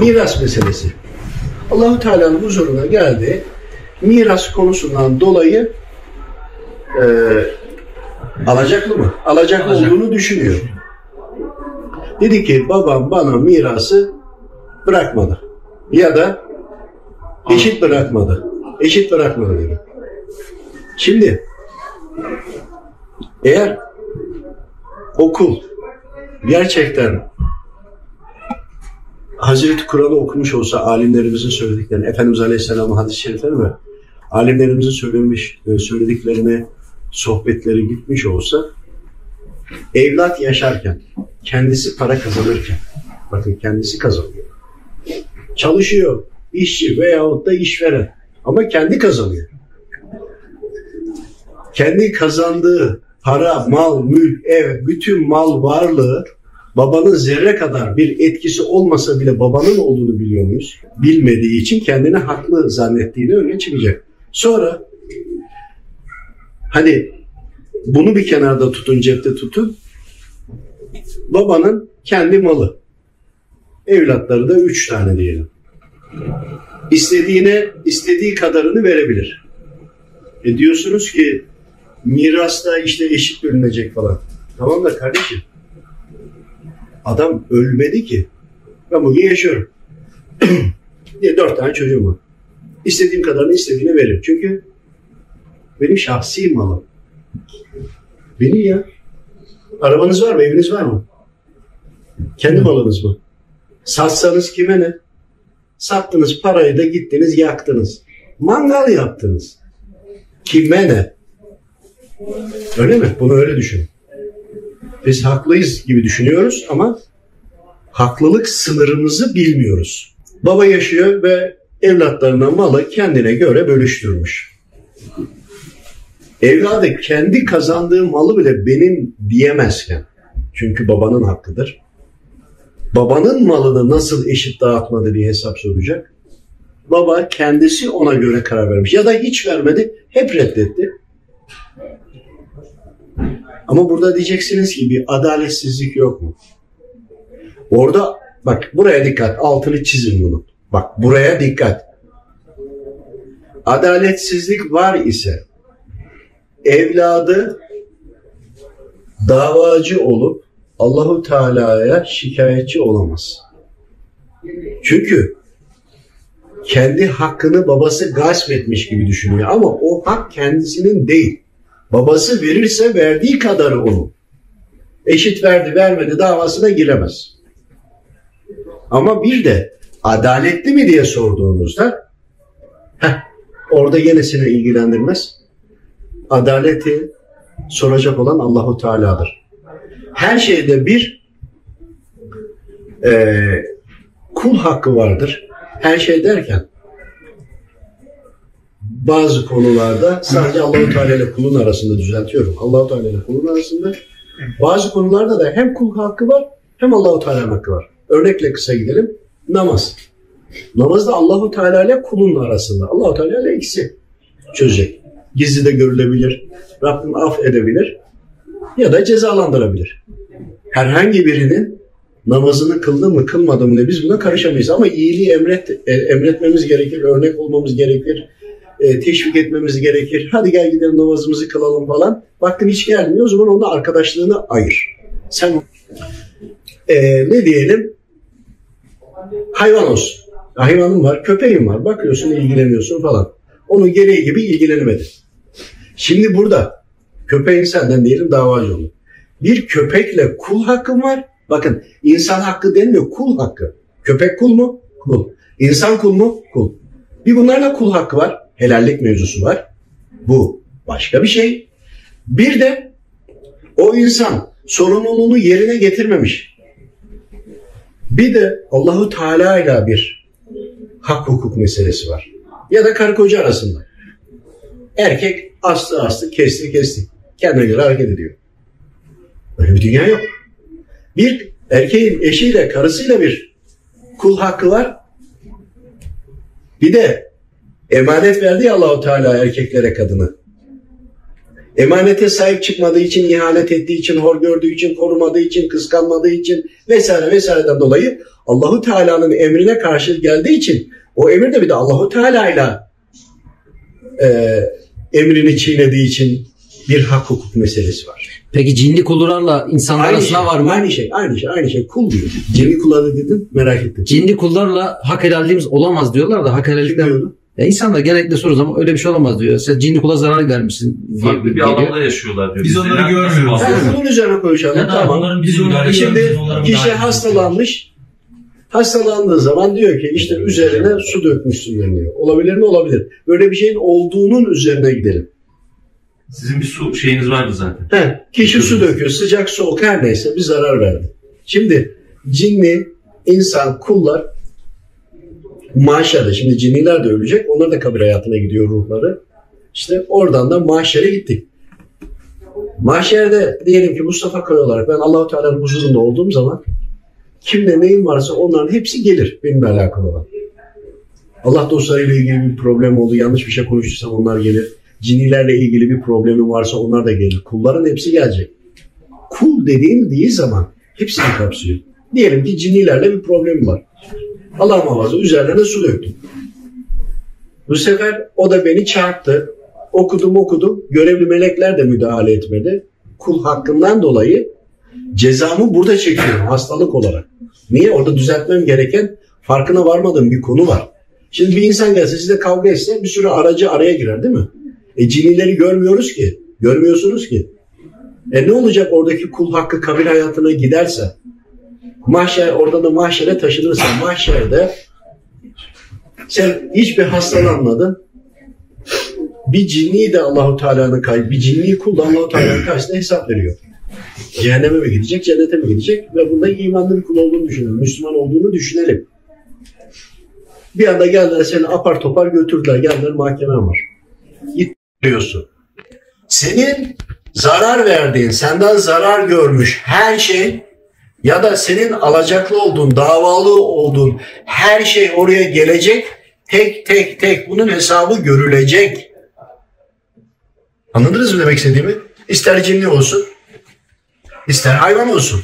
Miras meselesi. Allahu Teala'nın huzuruna geldi. Miras konusundan dolayı e, alacaklı mı? Alacaklı Alacak. olduğunu düşünüyor. Dedi ki babam bana mirası bırakmadı. Ya da eşit bırakmadı. Eşit bırakmadı dedi. Şimdi eğer okul gerçekten Hazreti Kur'an'ı okumuş olsa alimlerimizin söylediklerini, Efendimiz Aleyhisselam'ın hadis-i şerifleri ve alimlerimizin söylemiş, e, söylediklerine sohbetleri gitmiş olsa evlat yaşarken, kendisi para kazanırken, bakın kendisi kazanıyor. Çalışıyor, işçi veyahut da işveren ama kendi kazanıyor. Kendi kazandığı para, mal, mülk, ev, bütün mal varlığı babanın zerre kadar bir etkisi olmasa bile babanın olduğunu biliyor muyuz? Bilmediği için kendini haklı zannettiğini öne çıkacak. Sonra hani bunu bir kenarda tutun, cepte tutun. Babanın kendi malı. Evlatları da üç tane diyelim. İstediğine, istediği kadarını verebilir. E diyorsunuz ki mirasta işte eşit bölünecek falan. Tamam da kardeşim Adam ölmedi ki. Ben bugün yaşıyorum. diye dört tane çocuğum var. İstediğim kadarını istediğine veririm. Çünkü benim şahsi malım. Benim ya. Arabanız var mı? Eviniz var mı? Kendi malınız mı? Satsanız kime ne? Sattınız parayı da gittiniz yaktınız. Mangal yaptınız. Kime ne? Öyle mi? Bunu öyle düşünün. Biz haklıyız gibi düşünüyoruz ama haklılık sınırımızı bilmiyoruz. Baba yaşıyor ve evlatlarına malı kendine göre bölüştürmüş. Evladı kendi kazandığı malı bile benim diyemezken, çünkü babanın hakkıdır. Babanın malını nasıl eşit dağıtmadı diye hesap soracak. Baba kendisi ona göre karar vermiş. Ya da hiç vermedi, hep reddetti. Ama burada diyeceksiniz ki bir adaletsizlik yok mu? Orada bak buraya dikkat altını çizin bunu. Bak buraya dikkat. Adaletsizlik var ise evladı davacı olup Allahu Teala'ya şikayetçi olamaz. Çünkü kendi hakkını babası gasp etmiş gibi düşünüyor ama o hak kendisinin değil. Babası verirse verdiği kadarı onun. Eşit verdi vermedi davasına giremez. Ama bir de adaletli mi diye sorduğunuzda heh, orada yenisini ilgilendirmez. Adaleti soracak olan Allahu Teala'dır. Her şeyde bir e, kul hakkı vardır. Her şey derken bazı konularda sadece Allahu Teala ile kulun arasında düzeltiyorum. Allahu Teala ile kulun arasında bazı konularda da hem kul hakkı var hem Allahu Teala'nın hakkı var. Örnekle kısa gidelim. Namaz. Namaz da Allahu Teala ile kulun arasında. Allahu Teala ile ikisi çözecek. Gizli de görülebilir. Rabbim af edebilir ya da cezalandırabilir. Herhangi birinin namazını kıldı mı kılmadı mı diye biz buna karışamayız. Ama iyiliği emret, emretmemiz gerekir, örnek olmamız gerekir, e, teşvik etmemiz gerekir. Hadi gel gidelim namazımızı kılalım falan. Baktın hiç gelmiyor o zaman onda arkadaşlığını ayır. Sen e, ne diyelim hayvan olsun. Hayvanın var, köpeğin var. Bakıyorsun ilgileniyorsun falan. Onun gereği gibi ilgilenemedi. Şimdi burada köpeğin senden diyelim davacı olur. Bir köpekle kul hakkın var. Bakın insan hakkı denmiyor kul hakkı. Köpek kul mu? Kul. İnsan kul mu? Kul. Bir bunlarla kul hakkı var. Helallik mevzusu var. Bu başka bir şey. Bir de o insan sorumluluğunu yerine getirmemiş. Bir de Allahu Teala ile bir hak hukuk meselesi var. Ya da karı koca arasında. Erkek astı astı, kesti kesti. Kendine göre hareket ediyor. Öyle bir dünya yok. Bir erkeğin eşiyle, karısıyla bir kul hakkı var. Bir de emanet verdi ya Allahu Teala erkeklere kadını. Emanete sahip çıkmadığı için, ihanet ettiği için, hor gördüğü için, korumadığı için, kıskanmadığı için vesaire vesaireden dolayı Allahu Teala'nın emrine karşı geldiği için o emir de bir de Allahu Teala'yla e, emrini çiğnediği için bir hak hukuk meselesi var. Peki cinli kullarla insanlar Aynı arasında şey, var mı? Aynı şey, aynı şey, aynı şey. Kul diyor. Cemil kulağı dedin, merak ettim. Cinli kullarla hak helalliğimiz olamaz diyorlar da hak diyordu? Ya insanlar genellikle soruyoruz ama öyle bir şey olamaz diyor. Sen cinli kula zarar vermişsin diye Farklı bir geliyor. alanda yaşıyorlar diyor. Biz onları Bizden görmüyoruz. bahsediyoruz? bunun üzerine konuşalım. Ya tamam. onların Biz onları Şimdi kişi hastalanmış. Hastalandığı zaman diyor ki işte üzerine su dökmüşsün deniyor. Olabilir mi? Olabilir. Böyle bir şeyin olduğunun üzerine gidelim. Sizin bir su şeyiniz vardı zaten. He, kişi su döküyor. Sıcak soğuk her neyse bir zarar verdi. Şimdi cinli, insan, kullar mahşerde. Şimdi cinniler de ölecek. Onlar da kabir hayatına gidiyor ruhları. İşte oradan da mahşere gittik. Mahşerde diyelim ki Mustafa Kaya olarak ben Allahu Teala'nın huzurunda olduğum zaman kimde neyim varsa onların hepsi gelir benimle alakalı olan. Allah dostlarıyla ilgili bir problem oldu, yanlış bir şey konuştuysam onlar gelir. Cinilerle ilgili bir problemim varsa onlar da gelir. Kulların hepsi gelecek. Kul dediğin değil zaman hepsini kapsıyor. Diyelim ki cinilerle bir problemim var. Allah muhafaza üzerlerine su döktüm. Bu sefer o da beni çarptı. Okudum okudum. Görevli melekler de müdahale etmedi. Kul hakkından dolayı cezamı burada çekiyorum hastalık olarak. Niye? Orada düzeltmem gereken farkına varmadığım bir konu var. Şimdi bir insan gelse sizle kavga etse bir sürü aracı araya girer değil mi? E cinileri görmüyoruz ki. Görmüyorsunuz ki. E ne olacak oradaki kul hakkı kabir hayatına giderse? Mahşer, oradan da mahşere taşınırsa mahşerde sen hiçbir hastalanmadın. Bir cinni de Allahu Teala'nın kay, bir cinni kul da Allahu Teala'nın karşısında hesap veriyor. Cehenneme mi gidecek, cennete mi gidecek ve burada imanlı bir kul olduğunu düşünelim. Müslüman olduğunu düşünelim. Bir anda geldiler seni apar topar götürdüler. Geldiler mahkemen var. Git diyorsun. Senin zarar verdiğin, senden zarar görmüş her şey ya da senin alacaklı olduğun, davalı olduğun her şey oraya gelecek. Tek tek tek bunun hesabı görülecek. Anladınız mı demek istediğimi? İster cinli olsun, ister hayvan olsun.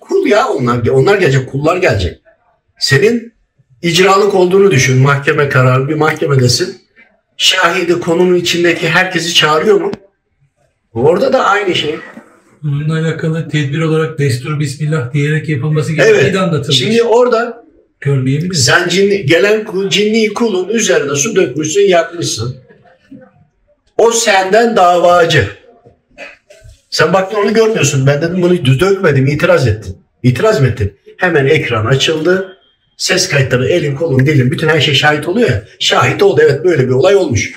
Kul ya onlar, onlar gelecek, kullar gelecek. Senin icralık olduğunu düşün. Mahkeme kararı bir mahkemedesin. Şahidi konunun içindeki herkesi çağırıyor mu? Orada da aynı şey. Bununla alakalı tedbir olarak destur bismillah diyerek yapılması gerektiği Evet. anlatılmış. Şimdi orada Görmeyebiliriz. sen cinni, gelen kul, cinni kulun üzerine su dökmüşsün, yakmışsın. O senden davacı. Sen baktın onu görmüyorsun. Ben dedim bunu düz dökmedim, itiraz ettin. İtiraz mı ettin? Hemen ekran açıldı. Ses kayıtları, elin, kolun, dilin, bütün her şey şahit oluyor ya. Şahit oldu evet böyle bir olay olmuş.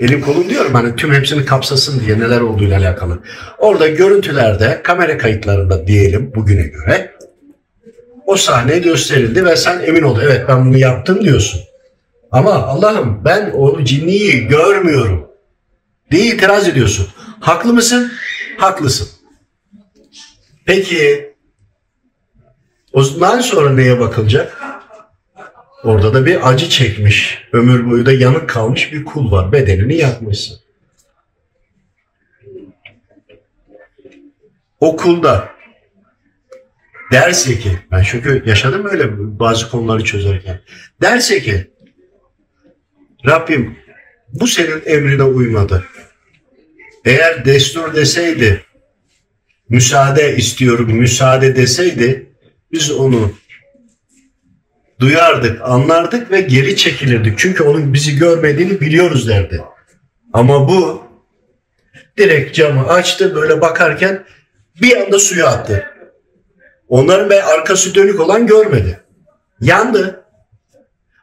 Elim kolum diyorum hani tüm hepsini kapsasın diye neler olduğuyla alakalı. Orada görüntülerde, kamera kayıtlarında diyelim bugüne göre o sahne gösterildi ve sen emin ol evet ben bunu yaptım diyorsun. Ama Allah'ım ben o cinniyi görmüyorum diye itiraz ediyorsun. Haklı mısın? Haklısın. Peki ondan sonra neye bakılacak? Orada da bir acı çekmiş, ömür boyu da yanık kalmış bir kul var. Bedenini yakmışsın. O kulda derse ki, ben çünkü yaşadım öyle bazı konuları çözerken. Derse ki, Rabbim bu senin emrine uymadı. Eğer destur deseydi, müsaade istiyorum, müsaade deseydi, biz onu duyardık, anlardık ve geri çekilirdik. Çünkü onun bizi görmediğini biliyoruz derdi. Ama bu direkt camı açtı böyle bakarken bir anda suya attı. Onların ve arkası dönük olan görmedi. Yandı.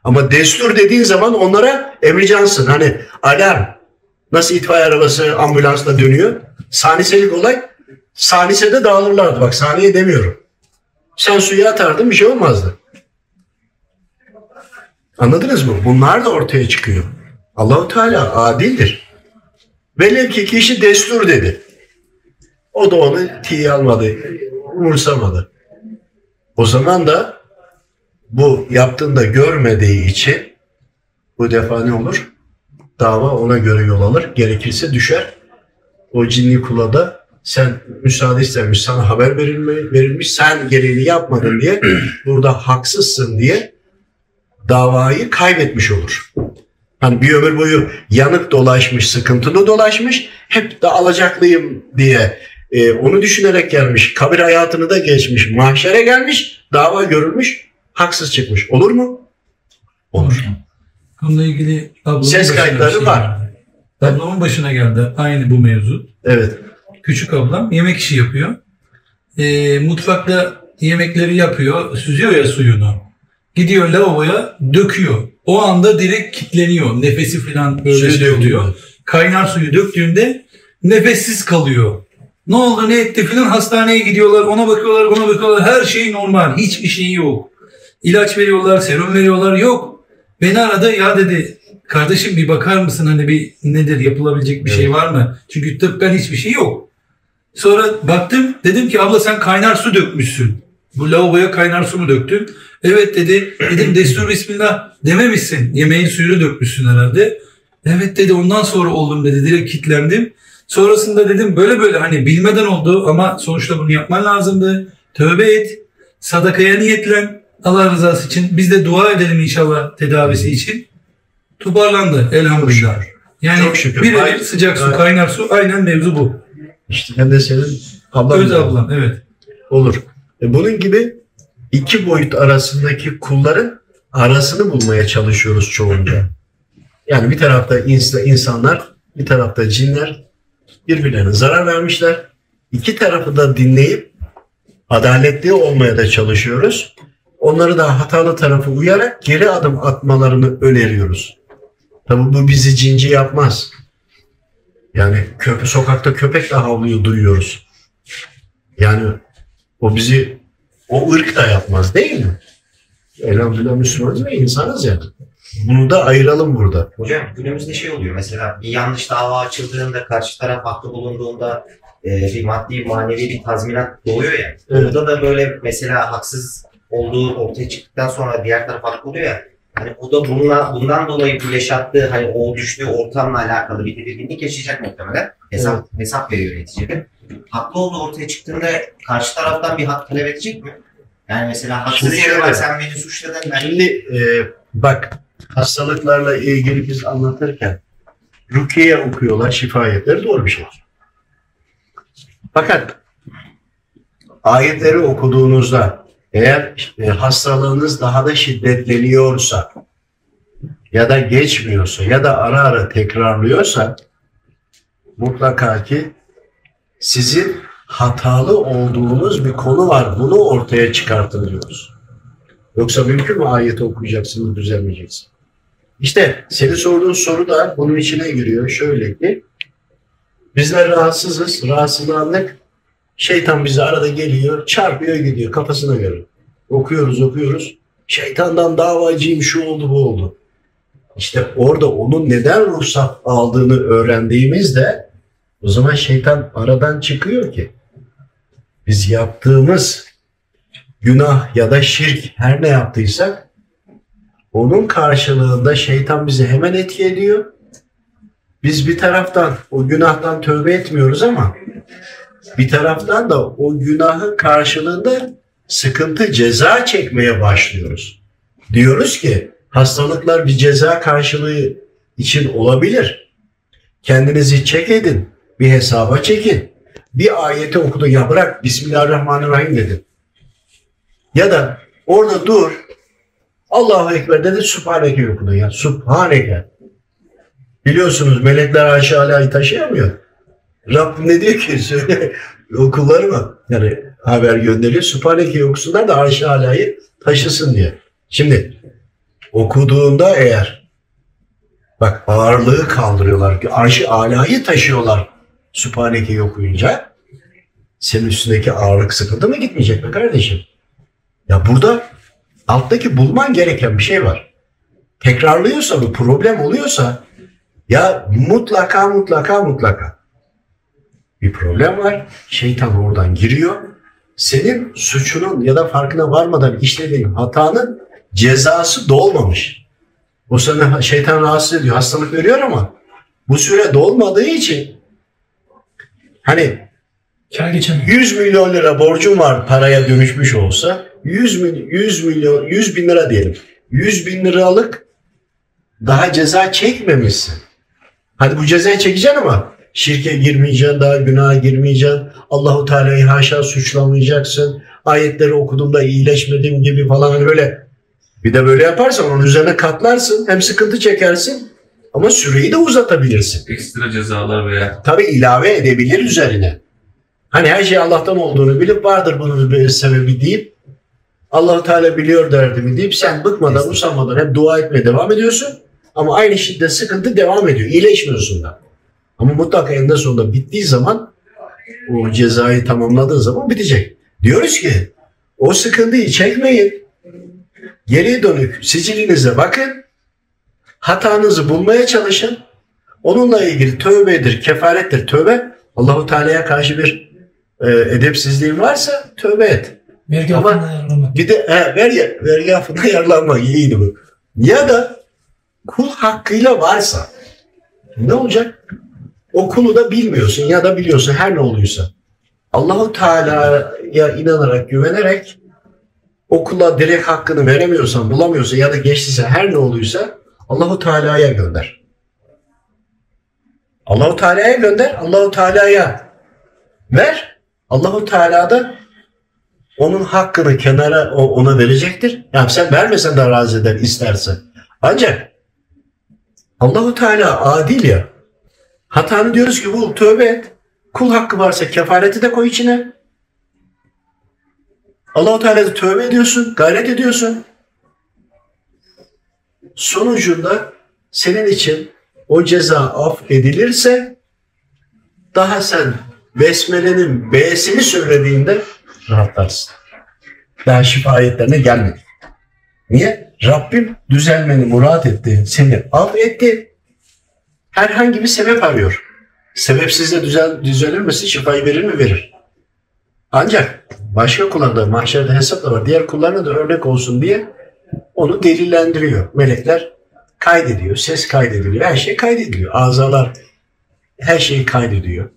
Ama destur dediğin zaman onlara emricansın. Hani alarm. Nasıl itfaiye arabası ambulansla dönüyor. Saniselik olay. Sanisede dağılırlardı. Bak saniye demiyorum. Sen suya atardın bir şey olmazdı. Anladınız mı? Bunlar da ortaya çıkıyor. Allahu Teala adildir. Velev ki kişi destur dedi. O da onu tiye almadı, umursamadı. O zaman da bu yaptığında görmediği için bu defa ne olur? Dava ona göre yol alır. Gerekirse düşer. O cinli kula da sen müsaade istemiş, sana haber verilme, verilmiş, sen gereğini yapmadın diye burada haksızsın diye davayı kaybetmiş olur. Hani bir ömür boyu yanık dolaşmış, sıkıntılı dolaşmış, hep de alacaklıyım diye e, onu düşünerek gelmiş, kabir hayatını da geçmiş, mahşere gelmiş, dava görülmüş, haksız çıkmış. Olur mu? Olur. Bununla ilgili ablamın Ses kayıtları şey var. geldi. Ablamın başına geldi aynı bu mevzu. Evet. Küçük ablam yemek işi yapıyor. Ee, mutfakta yemekleri yapıyor, süzüyor ya suyunu. Gidiyor lavaboya döküyor. O anda direkt kitleniyor. Nefesi falan böyle şey oluyor. Kaynar suyu döktüğünde nefessiz kalıyor. Ne oldu ne etti filan hastaneye gidiyorlar ona bakıyorlar ona bakıyorlar her şey normal hiçbir şey yok. İlaç veriyorlar serum veriyorlar yok. Beni aradı ya dedi kardeşim bir bakar mısın hani bir nedir yapılabilecek bir şey var mı? Çünkü tıbben hiçbir şey yok. Sonra baktım dedim ki abla sen kaynar su dökmüşsün. Bu lavaboya kaynar su mu döktün? Evet dedi. Dedim destur bismillah dememişsin. Yemeğin suyunu dökmüşsün herhalde. Evet dedi ondan sonra oldum dedi. Direkt kilitlendim. Sonrasında dedim böyle böyle hani bilmeden oldu ama sonuçta bunu yapman lazımdı. Tövbe et. Sadakaya niyetlen. Allah rızası için. Biz de dua edelim inşallah tedavisi için. Toparlandı elhamdülillah. Yani Çok şükür. birebir Ay- sıcak su, ay- kaynar su aynen mevzu bu. İşte hem de senin ablan Öz ablam evet. olur. E bunun gibi iki boyut arasındaki kulların arasını bulmaya çalışıyoruz çoğunca. Yani bir tarafta ins- insanlar, bir tarafta cinler birbirlerine zarar vermişler. İki tarafı da dinleyip adaletli olmaya da çalışıyoruz. Onları da hatalı tarafı uyarak geri adım atmalarını öneriyoruz. Tabii bu bizi cinci yapmaz. Yani köpe, sokakta köpek de havlıyor duyuyoruz. Yani o bizi o ırk da yapmaz değil mi? Elhamdülillah Müslümanız ve insanız yani. Bunu da ayıralım burada. Hocam günümüzde şey oluyor mesela bir yanlış dava açıldığında karşı taraf haklı bulunduğunda e, bir maddi manevi bir tazminat doğuyor ya. Evet. Burada da böyle mesela haksız olduğu ortaya çıktıktan sonra diğer taraf haklı oluyor ya. Hani o da bununla, bundan dolayı bu yaşattığı hani o düştüğü ortamla alakalı bir tedirginlik yaşayacak muhtemelen. Hesap, hesap veriyor neticede. Haklı olduğu ortaya çıktığında karşı taraftan bir hak talep edecek mi? Yani mesela haksız yere bak sen beni suçladın ben Şimdi e, bak hastalıklarla ilgili biz anlatırken rukiye okuyorlar şifayetleri doğru bir şey. Fakat ayetleri okuduğunuzda eğer e, hastalığınız daha da şiddetleniyorsa ya da geçmiyorsa ya da ara ara tekrarlıyorsa mutlaka ki sizin hatalı olduğunuz bir konu var. Bunu ortaya çıkartın diyoruz. Yoksa mümkün mü ayeti okuyacaksın, düzelmeyeceksin? İşte senin sorduğun soru da bunun içine giriyor. Şöyle ki bizler rahatsızız. Rahatsızlandık. Şeytan bize arada geliyor, çarpıyor gidiyor kafasına göre. Okuyoruz, okuyoruz. Şeytandan davacıyım, şu oldu, bu oldu. İşte orada onun neden ruhsat aldığını öğrendiğimizde o zaman şeytan aradan çıkıyor ki biz yaptığımız günah ya da şirk her ne yaptıysak onun karşılığında şeytan bizi hemen etki ediyor. Biz bir taraftan o günahtan tövbe etmiyoruz ama bir taraftan da o günahın karşılığında sıkıntı ceza çekmeye başlıyoruz. Diyoruz ki hastalıklar bir ceza karşılığı için olabilir. Kendinizi çek edin. Bir hesaba çekin. Bir ayeti okudu ya bırak Bismillahirrahmanirrahim dedin. Ya da orada dur. Allahu Ekber dedi Sübhaneke okudu ya. Sübhaneke. Biliyorsunuz melekler aşağı alayı taşıyamıyor. Rabbim ne diyor ki söyle okulları mı? Yani haber gönderiyor. Sübhaneke okusunlar da aşağı alayı taşısın diye. Şimdi okuduğunda eğer bak ağırlığı kaldırıyorlar. Arşı alayı taşıyorlar Sübhaneke'yi okuyunca. Senin üstündeki ağırlık sıkıntı mı gitmeyecek mi kardeşim? Ya burada alttaki bulman gereken bir şey var. Tekrarlıyorsa bu problem oluyorsa ya mutlaka mutlaka mutlaka bir problem var. Şeytan oradan giriyor. Senin suçunun ya da farkına varmadan işlediğin hatanın cezası dolmamış. O sana şeytan rahatsız ediyor, hastalık veriyor ama bu süre dolmadığı için hani Kar geçemiyor. 100 milyon lira borcun var paraya dönüşmüş olsa 100, mil, 100 milyon 100 bin lira diyelim. 100 bin liralık daha ceza çekmemişsin. Hadi bu cezayı çekeceksin ama şirke girmeyeceksin, daha günaha girmeyeceksin. Allahu Teala'yı haşa suçlamayacaksın. Ayetleri okuduğumda iyileşmedim gibi falan hani böyle. Bir de böyle yaparsan onun üzerine katlarsın. Hem sıkıntı çekersin ama süreyi de uzatabilirsin. Ekstra cezalar veya Tabi ilave edebilir üzerine. Hani her şey Allah'tan olduğunu bilip vardır bunun bir sebebi deyip Allahu Teala biliyor derdimi deyip sen bıkmadan usanmadan hep dua etmeye devam ediyorsun. Ama aynı şiddet sıkıntı devam ediyor. İyileşmiyorsun da. Ama mutlaka eninde sonunda bittiği zaman o cezayı tamamladığı zaman bitecek. Diyoruz ki o sıkıntıyı çekmeyin. Geriye dönük sicilinize bakın. Hatanızı bulmaya çalışın. Onunla ilgili tövbedir, kefarettir. Tövbe Allahu Teala'ya karşı bir e, edepsizliğin varsa tövbe et. Vergi Ama- ayarlamak. Bir de he, ver, vergi affına yararlanmak iyiydi bu. Ya da kul hakkıyla varsa ne olacak? O kulu da bilmiyorsun ya da biliyorsun her ne oluyorsa. Allahu Teala'ya inanarak, güvenerek o kula direkt hakkını veremiyorsan, bulamıyorsan ya da geçtiyse her ne oluyorsa Allahu Teala'ya gönder. Allahu Teala'ya gönder, Allahu Teala'ya ver. Allahu Teala da onun hakkını kenara ona verecektir. Yani sen vermesen de razı eder isterse. Ancak Allahu Teala adil ya. Hatanı diyoruz ki bul tövbe et. Kul hakkı varsa kefareti de koy içine. Allahu Teala da tövbe ediyorsun, gayret ediyorsun. Sonucunda senin için o ceza af edilirse daha sen Besmele'nin B'sini söylediğinde rahatlarsın. Daha şifa ayetlerine gelmedi. Niye? Rabbim düzelmeni murat etti. Seni affetti. Herhangi bir sebep arıyor. Sebepsiz de düzel, düzelir misin? Şifayı verir mi? Verir. Ancak başka kullarda mahşerde hesap da var. Diğer kullarına da örnek olsun diye onu delillendiriyor. Melekler kaydediyor. Ses kaydediliyor. Her şey kaydediliyor. Azalar her şeyi kaydediyor.